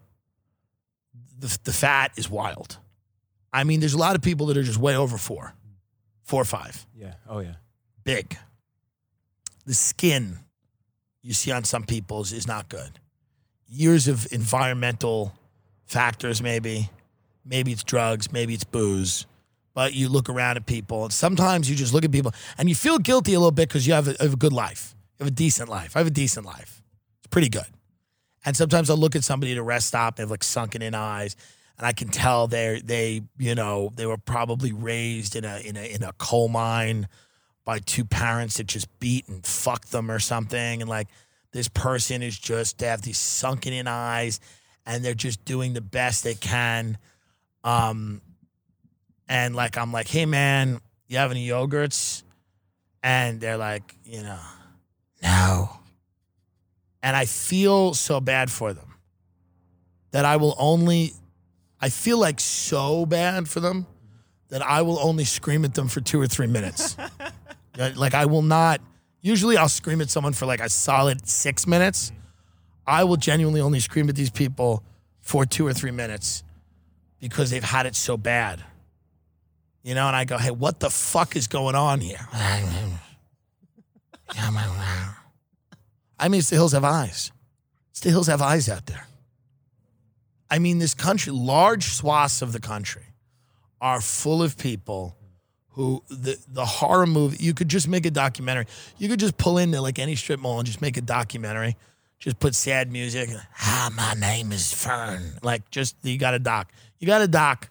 The, the fat is wild. I mean, there's a lot of people that are just way over four, four or five, Yeah. Oh yeah. big. The skin you see on some people's is not good. Years of environmental factors, maybe. Maybe it's drugs, maybe it's booze. But you look around at people, and sometimes you just look at people and you feel guilty a little bit because you have a, have a good life. You have a decent life. I have a decent life. It's pretty good. And sometimes I'll look at somebody at a rest stop, they have like sunken in eyes, and I can tell they're they, you know, they were probably raised in a in a in a coal mine by two parents that just beat and fucked them or something. And like this person is just they have these sunken in eyes and they're just doing the best they can. Um and like I'm like, hey man, you have any yogurts? And they're like, you know, no. And I feel so bad for them that I will only I feel like so bad for them that I will only scream at them for two or three minutes. Like I will not. Usually, I'll scream at someone for like a solid six minutes. I will genuinely only scream at these people for two or three minutes because they've had it so bad. You know, and I go, "Hey, what the fuck is going on here?" I mean, it's the hills have eyes. It's the hills have eyes out there. I mean, this country, large swaths of the country, are full of people who the the horror movie. You could just make a documentary. You could just pull into like any strip mall and just make a documentary. Just put sad music. Hi, my name is Fern. Like, just you got a doc. You got a doc.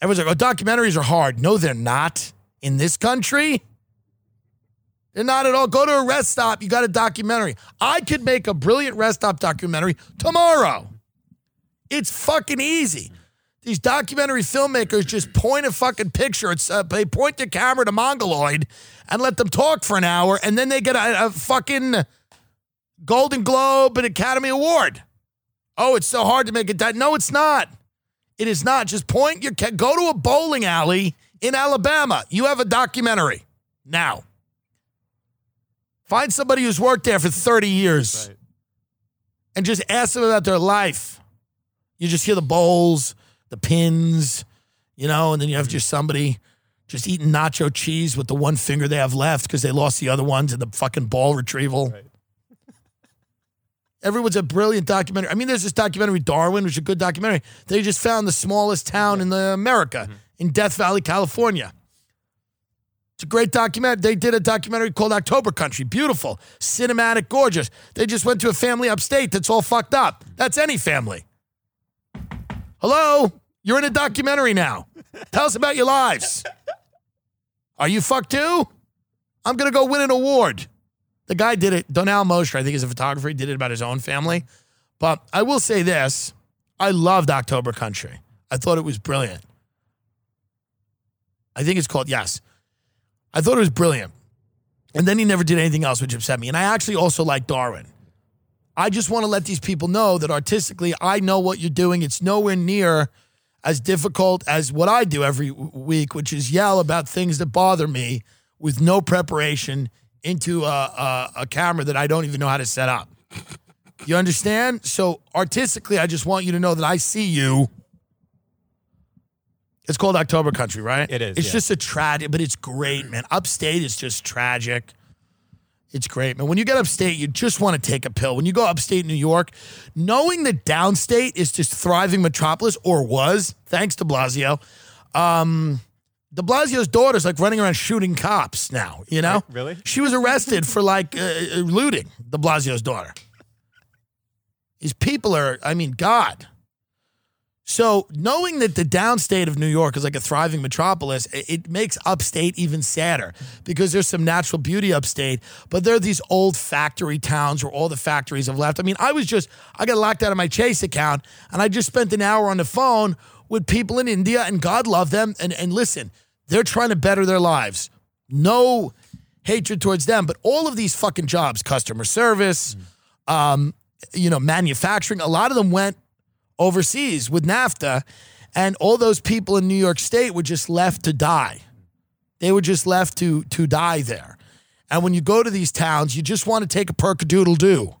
Everyone's like, oh, documentaries are hard. No, they're not in this country. They're not at all. Go to a rest stop. You got a documentary. I could make a brilliant rest stop documentary tomorrow. It's fucking easy. These documentary filmmakers just point a fucking picture. It's uh, they point the camera to Mongoloid and let them talk for an hour, and then they get a, a fucking Golden Globe and Academy Award. Oh, it's so hard to make it. That no, it's not. It is not. Just point your ca- go to a bowling alley in Alabama. You have a documentary now. Find somebody who's worked there for 30 years Right. and just ask them about their life. You just hear the bowls, the pins, you know, and then you have mm-hmm. just somebody just eating nacho cheese with the one finger they have left because they lost the other ones in the fucking ball retrieval. Right. Everyone's a brilliant documentary. I mean, there's this documentary, Darwin, which is a good documentary. They just found the smallest town in the America mm-hmm. in Death Valley, California. It's a great documentary. They did a documentary called October Country. Beautiful, cinematic, gorgeous. They just went to a family upstate that's all fucked up. That's any family. Hello? You're in a documentary now. Tell us about your lives. Are you fucked too? I'm going to go win an award. The guy did it. Donal Mosher, I think he's a photographer. He did it about his own family. But I will say this I loved October Country. I thought it was brilliant. I think it's called, yes. I thought it was brilliant. And then he never did anything else, which upset me. And I actually also like Darwin. I just want to let these people know that artistically, I know what you're doing. It's nowhere near as difficult as what I do every week, which is yell about things that bother me with no preparation into a, a, a camera that I don't even know how to set up. You understand? So artistically, I just want you to know that I see you. It's called October Country, right? It is, It's yeah. just a tragic, but it's great, man. Upstate is just tragic. It's great, man. When you get upstate, you just want to take a pill. When you go upstate New York, knowing that downstate is just thriving metropolis, or was, thanks to Blasio. Um, de Blasio's daughter's like running around shooting cops now, you know? Really? She was arrested for like uh, looting, de Blasio's daughter. These people are, I mean, God. So knowing that the downstate of New York is like a thriving metropolis, it, makes upstate even sadder because there's some natural beauty upstate, but there are these old factory towns where all the factories have left. I mean, I was just, I got locked out of my Chase account and I just spent an hour on the phone with people in India and God love them. And, and listen, they're trying to better their lives. No hatred towards them, but all of these fucking jobs, customer service, um, you know, manufacturing, a lot of them went overseas with NAFTA, and all those people in New York State were just left to die. They were just left to to die there. And when you go to these towns, you just want to take a perkadoodle do.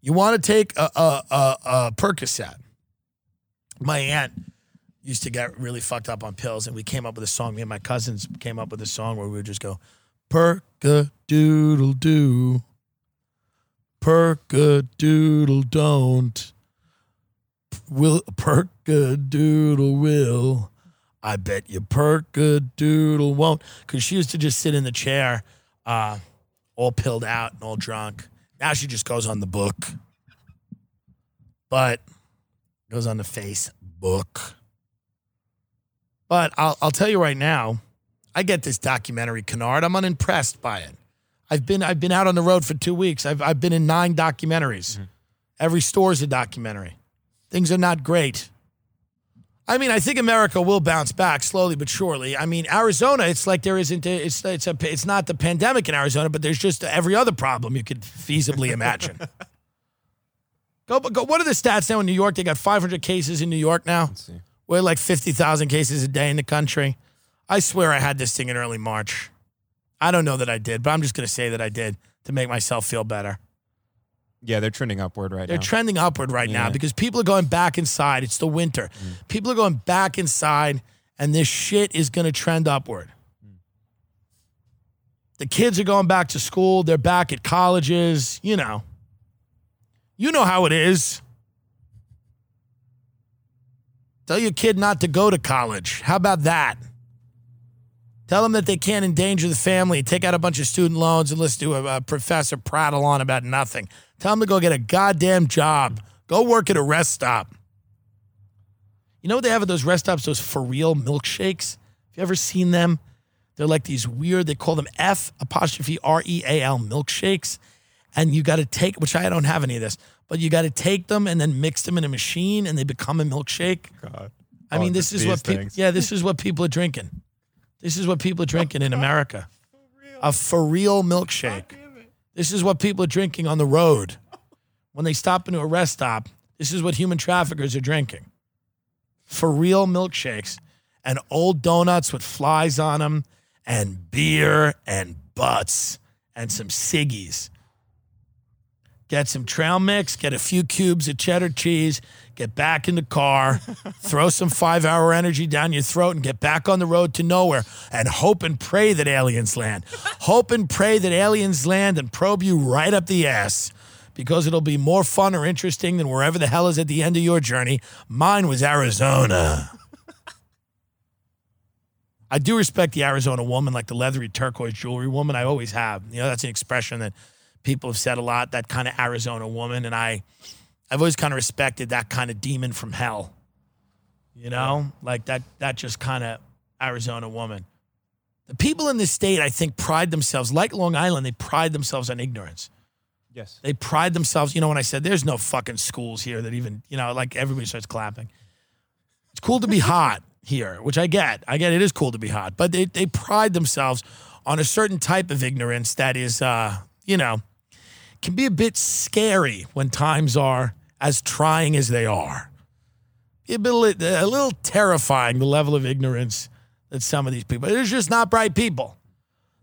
You want to take a, a, a, a Percocet. My aunt used to get really fucked up on pills, and we came up with a song. Me and my cousins came up with a song where we would just go, Perkadoodle do, Perkadoodle don't will perk a doodle will. I bet you perk a doodle won't. Because she used to just sit in the chair, uh, all pilled out and all drunk. Now she just goes on the book. But goes on the Facebook. But I'll, I'll tell you right now, I get this documentary canard. I'm unimpressed by it. I've been I've been out on the road for two weeks. I've I've been in nine documentaries. Every store's a documentary. Things are not great. I mean, I think America will bounce back slowly but surely. I mean, Arizona, it's like there isn't. A, it's it's a it's not the pandemic in Arizona, but there's just every other problem you could feasibly imagine. go, go. What are the stats now in New York? They got 500 cases in New York now. See. We're like 50,000 cases a day in the country. I swear I had this thing in early March. I don't know that I did, but I'm just going to say that I did to make myself feel better. Yeah, they're trending upward right now. They're trending upward right now because people are going back inside. It's the winter. Mm. People are going back inside, and this shit is going to trend upward. The kids are going back to school. They're back at colleges. You know, you know how it is. Tell your kid not to go to college. How about that? Tell them that they can't endanger the family, take out a bunch of student loans, and listen to a, a professor prattle on about nothing. Tell them to go get a goddamn job. Go work at a rest stop. You know what they have at those rest stops? Those for real milkshakes. Have you ever seen them? They're like these weird. They call them F apostrophe R E A L milkshakes, and you got to take. Which I don't have any of this, but you got to take them and then mix them in a machine, and they become a milkshake. God. I Oh, mean, this is what people. Yeah, this is what people are drinking. This is what people are drinking in America. A for real milkshake. This is what people are drinking on the road when they stop into a rest stop. This is what human traffickers are drinking. For real milkshakes and old donuts with flies on them and beer and butts and some ciggies. Get some trail mix, get a few cubes of cheddar cheese, get back in the car, throw some five hour energy down your throat, and get back on the road to nowhere and hope and pray that aliens land. hope and pray that aliens land and probe you right up the ass because it'll be more fun or interesting than wherever the hell is at the end of your journey. Mine was Arizona. I do respect the Arizona woman, like the leathery turquoise jewelry woman. I always have. You know, that's an expression that people have said a lot. That kind of Arizona woman, and I, I've always kind of respected that kind of demon from hell. You know, like that. That just kind of Arizona woman. The people in this state, I think, pride themselves, like Long Island, they pride themselves on ignorance. Yes. They pride themselves. You know, when I said there's no fucking schools here that even, you know, like everybody starts clapping. It's cool to be hot here, which I get. I get it is cool to be hot, but they, they pride themselves on a certain type of ignorance that is, uh, you know, can be a bit scary when times are as trying as they are. A, bit, a little terrifying, the level of ignorance that some of these people, it's just not bright people.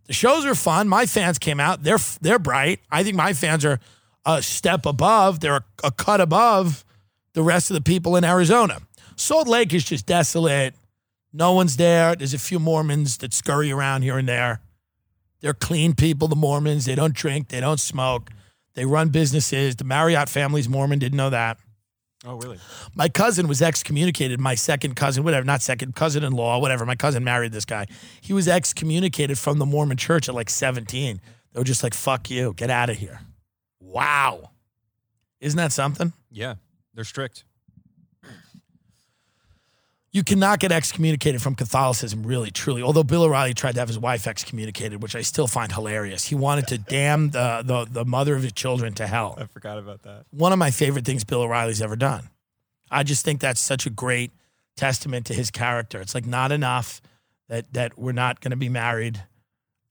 The shows are fun. My fans came out. They're they're bright. I think my fans are a step above. They're a, a cut above the rest of the people in Arizona. Salt Lake is just desolate. No one's there. There's a few Mormons that scurry around here and there. They're clean people, the Mormons. They don't drink. They don't smoke. They run businesses. The Marriott family's Mormon. Didn't know that. Oh, really? My cousin was excommunicated. My second cousin, whatever, not second, cousin in law, whatever. My cousin married this guy. He was excommunicated from the Mormon church at like 17. They were just like, fuck you, get out of here. Wow. Isn't that something? Yeah, they're strict. You cannot get excommunicated from Catholicism, really, truly. Although Bill O'Reilly tried to have his wife excommunicated, which I still find hilarious. He wanted to damn the, the, the mother of his children to hell. I forgot about that. One of my favorite things Bill O'Reilly's ever done. I just think that's such a great testament to his character. It's like not enough that that we're not going to be married.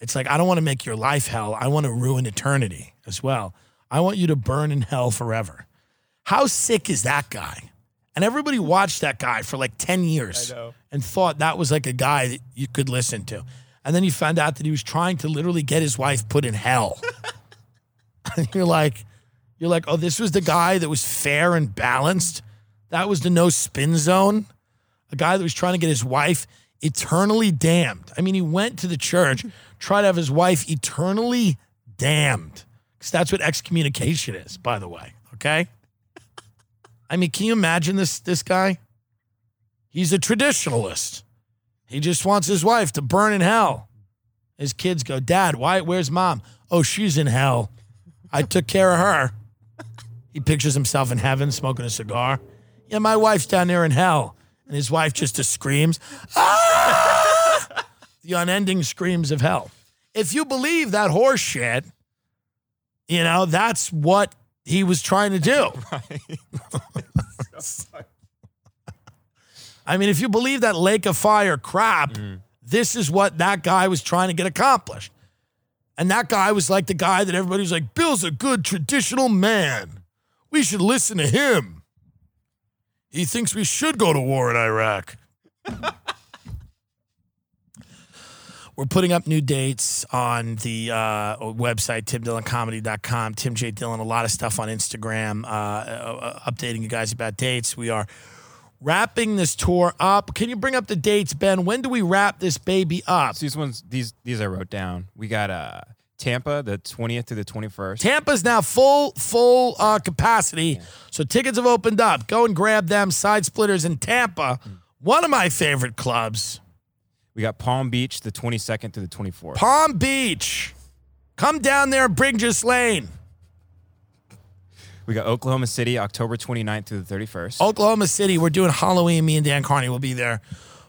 It's like I don't want to make your life hell. I want to ruin eternity as well. I want you to burn in hell forever. How sick is that guy? And everybody watched that guy for like 10 years and thought that was like a guy that you could listen to. And then you found out that he was trying to literally get his wife put in hell. and you're like, you're like, oh, this was the guy that was fair and balanced. That was the no spin zone. A guy that was trying to get his wife eternally damned. I mean, he went to the church, tried to have his wife eternally damned. Because that's what excommunication is, by the way. Okay. I mean, can you imagine this this guy? He's a traditionalist. He just wants his wife to burn in hell. His kids go, Dad, why where's mom? Oh, she's in hell. I took care of her. He pictures himself in heaven smoking a cigar. Yeah, my wife's down there in hell. And his wife just screams, ah! the unending screams of hell. If you believe that horse shit, you know, that's what he was trying to do. I mean, if you believe that lake of fire crap, mm-hmm. this is what that guy was trying to get accomplished. And that guy was like the guy that everybody was like, Bill's a good traditional man. We should listen to him. He thinks we should go to war in Iraq. We're putting up new dates on the uh, website, timdilloncomedy.com. Tim J. Dillon, a lot of stuff on Instagram, uh, uh, updating you guys about dates. We are wrapping this tour up. Can you bring up the dates, Ben? When do we wrap this baby up? So these ones, these these I wrote down. We got uh Tampa, the twentieth to the twenty first. Tampa's now full, full uh, capacity. So tickets have opened up. Go and grab them. Side Splitters in Tampa, one of my favorite clubs. We got Palm Beach, the twenty second to the twenty fourth. Palm Beach. Come down there, Bridges Lane. We got Oklahoma City, October 29th through the thirty first. Oklahoma City, we're doing Halloween. Me and Dan Carney will be there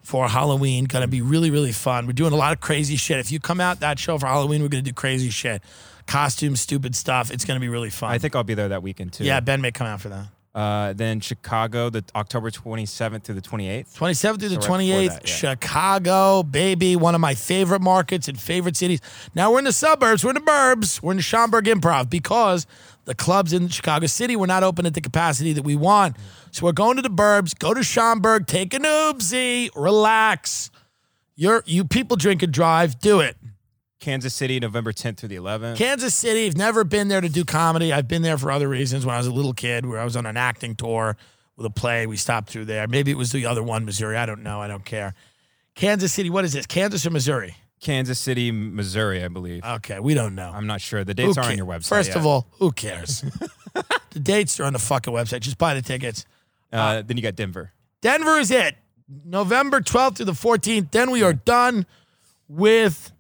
for Halloween. To be really, really fun. We're doing a lot of crazy shit. If you come out that show for Halloween, we're to do crazy shit. Costumes, stupid stuff. It's to be really fun. I think I'll be there that weekend too. yeah, Ben may come out for that. Uh, then Chicago, the October twenty seventh to the twenty eighth. 27th through the So right 28th, that, yeah. Chicago, baby, one of my favorite markets and favorite cities. Now we're in the suburbs, we're in the burbs, we're in the Schaumburg Improv because the clubs in Chicago City were not open at the capacity that we want. So we're going to the burbs, go to Schaumburg, take an oopsie, relax. You're, you people drink and drive, do it. Kansas City, November tenth through the eleventh. Kansas City, I've never been there to do comedy. I've been there for other reasons. When I was a little kid, where I was on an acting tour with a play, we stopped through there. Maybe it was the other one, Missouri. I don't know. I don't care. Kansas City, what is this? Kansas or Missouri? Kansas City, Missouri, I believe. Okay, we don't know. I'm not sure. The Who dates are ca- on your website. First yeah. of all, who cares? the dates are on the fucking website. Just buy the tickets. uh, then you got Denver. Denver is it. November 12th to the 14th. Then we are done with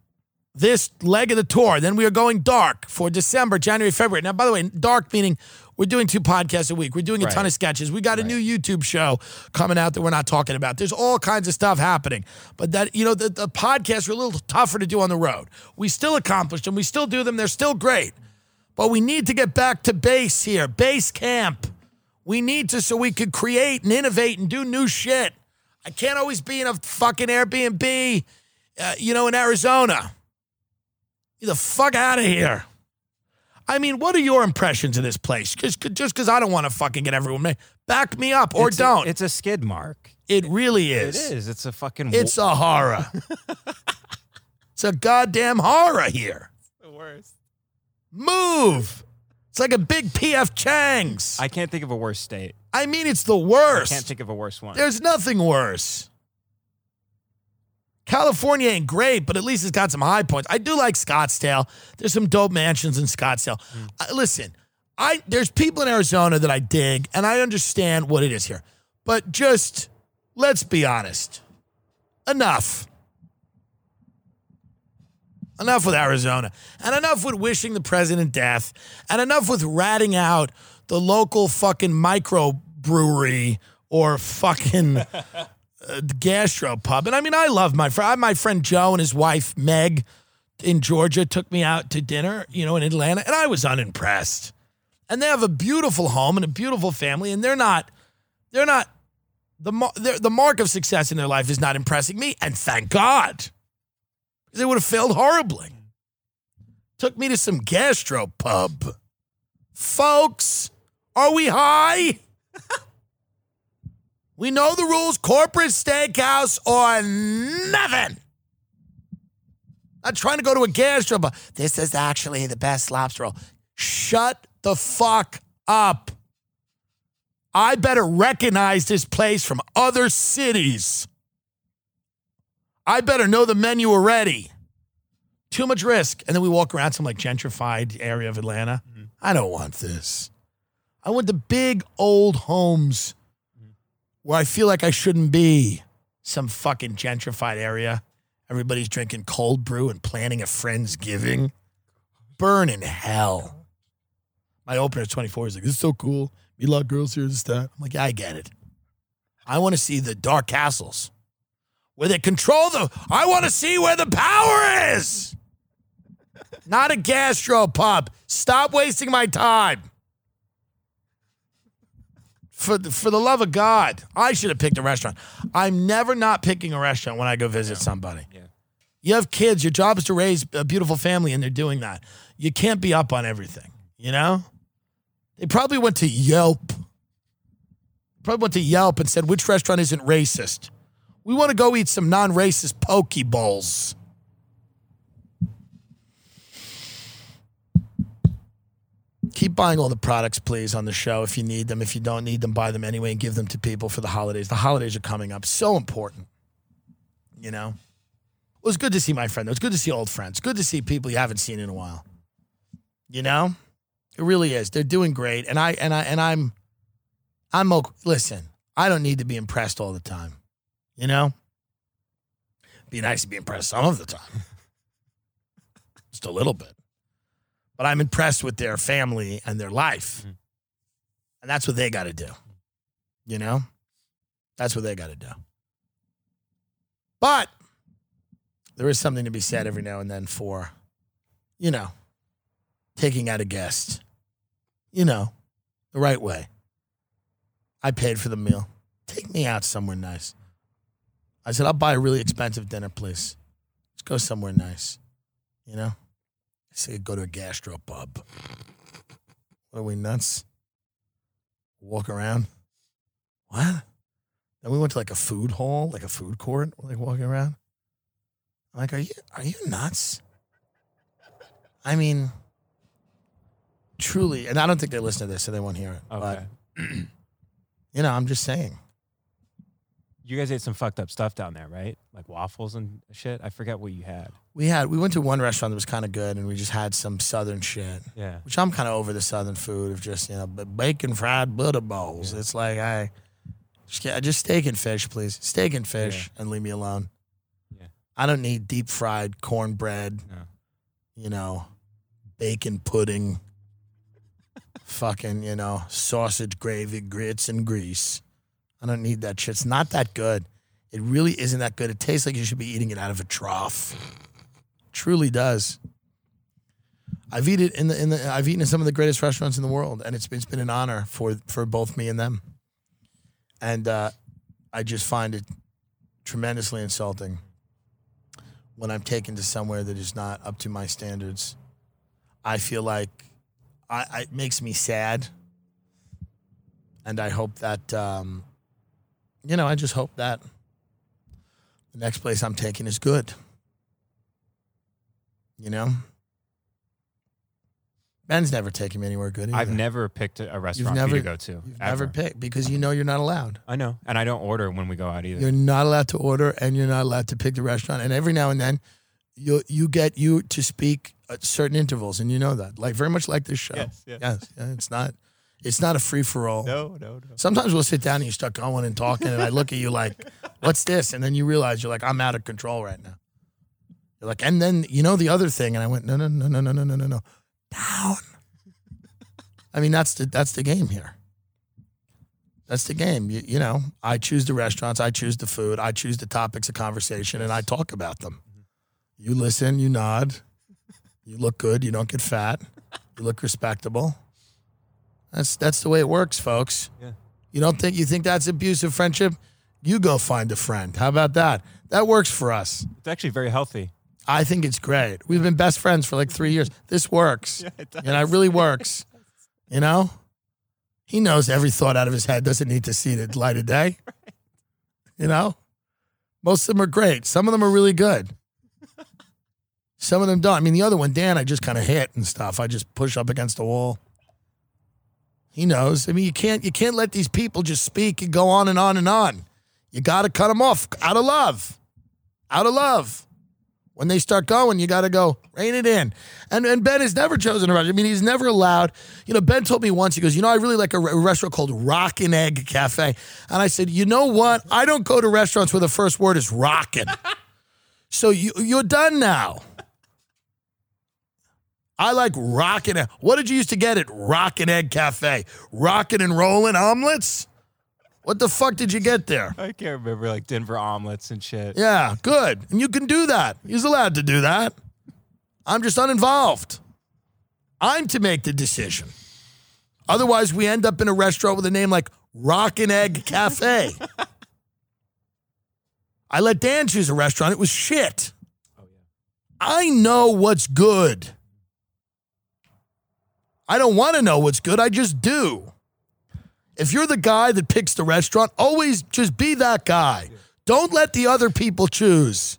this leg of the tour. Then we are going dark for December, January, February. Now, by the way, dark meaning we're doing two podcasts a week. We're doing a ton of sketches. We got a new YouTube show coming out that we're not talking about. There's all kinds of stuff happening. But that, you know, the, the podcasts are a little tougher to do on the road. We still accomplish them. We still do them. They're still great. But we need to get back to base here, base camp. We need to so we could create and innovate and do new shit. I can't always be in a fucking Airbnb, uh, you know, in Arizona. Get the fuck out of here. I mean, what are your impressions of this place? Just just because I don't want to fucking get everyone ma- back me up or It's don't. it's a skid mark. it really It is. is. It's It's a fucking. It's a horror. it's a goddamn horror here. the worst. Move. It's like a big PF Chang's. I, I can't think of a worse state. I mean, it's the I worst. can't think of a worse one. There's nothing worse. California ain't great, but at least it's got some high points. I do like Scottsdale. There's some dope mansions in Scottsdale. Hmm. I- listen, I there's people in Arizona that I dig, and I understand what it is here. But just let's be honest. Enough. Enough with Arizona. And enough with wishing the president death. And enough with ratting out the local fucking microbrewery or fucking uh, gastro pub. And I mean, I love my friend. My friend Joe and his wife Meg in Georgia took me out to dinner, you know, in Atlanta, and I was unimpressed. And they have a beautiful home and a beautiful family, and they're not, they're not, the, the mark of success in their life is not impressing me, and thank God. They would have failed horribly. Took me to some gastro pub. Folks, are we high? we know the rules corporate steakhouse or nothing. Not trying to go to a gastro pub. This is actually the best lobster roll. Shut the fuck up. I better recognize this place from other cities. I better know the menu already. Too much risk. And then we walk around some like gentrified area of Atlanta. Mm-hmm. I don't want this. I want the big old homes where I feel like I shouldn't be. Some fucking gentrified area. Everybody's drinking cold brew and planning a Friendsgiving. Burn in hell. My opener's 24. He's like, this is so cool. Meet a lot of girls here. This, that. I'm like, yeah, I get it. I want to see the dark castles where they control the. I want to see where the power is. Not a gastro pub. Stop wasting my time. For the, for the love of God, I should have picked a restaurant. I'm never not picking a restaurant when I go visit somebody. Yeah. You have kids. Your job is to raise a beautiful family, and they're doing that. You can't be up on everything. You know. They probably went to Yelp. Probably went to Yelp and said, "Which restaurant isn't racist?" We want to go eat some non-racist poke bowls. Keep buying all the products, please, on the show if you need them. If you don't need them, buy them anyway and give them to people for the holidays. The holidays are coming up. So important. You know? It was good to see my friend. It was good to see old friends. Good to see people you haven't seen in a while. You know? It really is. They're doing great. And I and I and I'm I'm okay. listen, I don't need to be impressed all the time. You know? Be nice to be impressed some of the time. Just a little bit. But I'm impressed with their family and their life. Mhm. And that's what they got to do. You know? That's what they got to do. But there is something to be said every now and then for, you know, taking out a guest, you know, the right way. I paid for the meal. Take me out somewhere nice. I said, I'll buy a really expensive dinner, please. Let's go somewhere nice. You know? Said, go to a gastro pub. What are we nuts? Walk around? What? Then we went to like a food hall, like a food court, like walking around. I'm like, are you are you nuts? I mean, truly, and I don't think they listen to this, so they won't hear it. Okay. But you know, I'm just saying. You guys ate some fucked up stuff down there, right? Like waffles and shit. I forget what you had. We had we went to one restaurant that was kind of good, and we just had some southern shit. Yeah. Which I'm kind of over the southern food of just you know bacon fried butter balls. Yeah. It's like I just get just steak and fish, please. Steak and fish, and leave me alone. Yeah. I don't need deep fried cornbread. No. You know, bacon pudding. fucking you know sausage gravy, grits and grease. I don't need that shit. It's not that good. It really isn't that good. It tastes like you should be eating it out of a trough. Truly does. I've eaten in the in the I've eaten in some of the greatest restaurants in the world, and it's been, it's been an honor for for both me and them. And uh, I just find it tremendously insulting when I'm taken to somewhere that is not up to my standards. I feel like I, I it makes me sad, and I hope that um, you know I just hope that the next place I'm taking is good. You know, Ben's never taken me anywhere good. I've never picked a restaurant never- for you to go to. You've ever. never picked because you know you're not allowed. I know, and I don't order when we go out either. You're not allowed to order, and you're not allowed to pick the restaurant. And every now and then, you you get you to speak at certain intervals, and you know that, like very much like this show. Yes, yes. yes, yeah, it's not it's not a free for all. no, no, no. Sometimes we'll sit down and you start going and talking, and I look at you like, "What's this?" And then you realize you're like, "I'm out of control right now." They're like, and then you know the other thing, and I went, no, no, no, no, no, no, no, no, no, down. I mean, that's the that's the game here. That's the game. You, you know, I choose the restaurants, I choose the food, I choose the topics of conversation, and I talk about them. You listen, you nod, you look good, you don't get fat, you look respectable. That's that's the way it works, folks. Yeah. You don't think you think that's abusive friendship? You go find a friend. How about that? That works for us. It's actually very healthy. I think it's great. We've been best friends for like three years. This works. Yeah, it does. And it really works. You know? He knows every thought out of his head doesn't need to see the light of day. You know? Most of them are great. Some of them are really good. Some of them don't. I mean, the other one, Dan, I just kind of hit and stuff. I just push up against the wall. He knows. I mean, you can't you can't let these people just speak and go on and on and on. You got to cut them off out of love. Out of love when they start going, you got to go rein it in. And and Ben has never chosen a restaurant. I mean, he's never allowed. You know, Ben told me once. He goes, you know, I really like a, re- restaurant called Rockin' Egg Cafe. And I said, you know what? I don't go to restaurants where the first word is rockin'. so you you're done now. I like rockin' egg. What did you used to get at Rockin' Egg Cafe? Rockin' and rolling omelets? What the fuck did you get there? I can't remember like Denver omelets and shit. Yeah, good. And you can do that. He's allowed to do that. I'm just uninvolved. I'm to make the decision. Otherwise, we end up in a restaurant with a name like Rockin' Egg Cafe. I let Dan choose a restaurant. It was shit. Oh, I know what's good. I don't want to know what's good. I just do. If you're the guy that picks the restaurant, always just be that guy. Don't let the other people choose.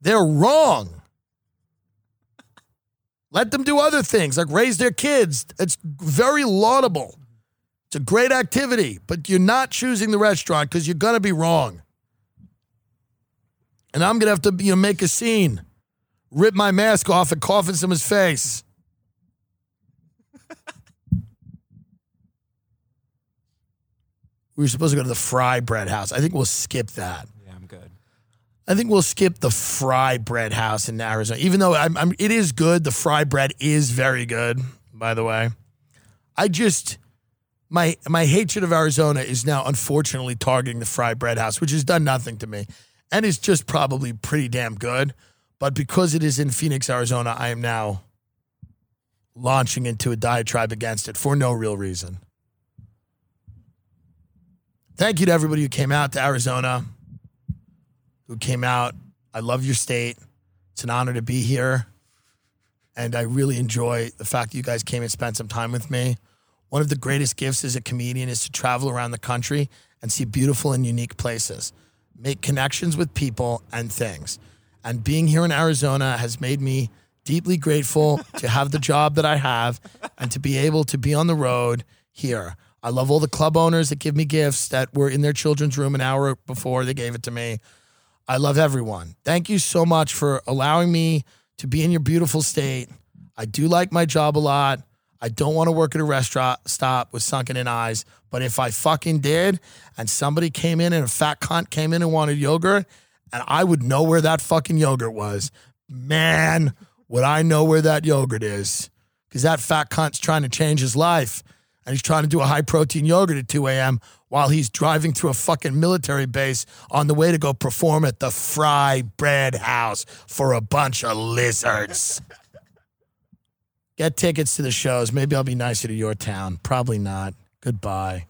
They're wrong. Let them do other things like raise their kids. It's very laudable. It's a great activity, but you're not choosing the restaurant because you're going to be wrong. And I'm going to have to you know, make a scene, rip my mask off and cough in someone's face. We were supposed to go to the Fry Bread House. I think we'll skip that. Yeah, I'm good. I think we'll skip the Fry Bread House in Arizona, even though I'm, I'm, it is good. The fry bread is very good, by the way. I just my my hatred of Arizona is now unfortunately targeting the Fry Bread House, which has done nothing to me, and is just probably pretty damn good. But because it is in Phoenix, Arizona, I am now launching into a diatribe against it for no real reason. Thank you to everybody who came out to Arizona who came out. I love your state. It's an honor to be here. And I really enjoy the fact that you guys came and spent some time with me. One of the greatest gifts as a comedian is to travel around the country and see beautiful and unique places, make connections with people and things. And being here in Arizona has made me deeply grateful to have the job that I have and to be able to be on the road here. I love all the club owners that give me gifts that were in their children's room an hour before they gave it to me. I love everyone. Thank you so much for allowing me to be in your beautiful state. I do like my job a lot. I don't want to work at a restaurant stop with sunken in eyes. But if I fucking did and somebody came in and a fat cunt came in and wanted yogurt and I would know where that fucking yogurt was, man, would I know where that yogurt is? Because that fat cunt's trying to change his life and he's trying to do a high protein yogurt at 2 a.m. while he's driving through a fucking military base on the way to go perform at the Fry Bread House for a bunch of lizards. Get tickets to the shows. Maybe I'll be nicer to your town. Probably not. Goodbye.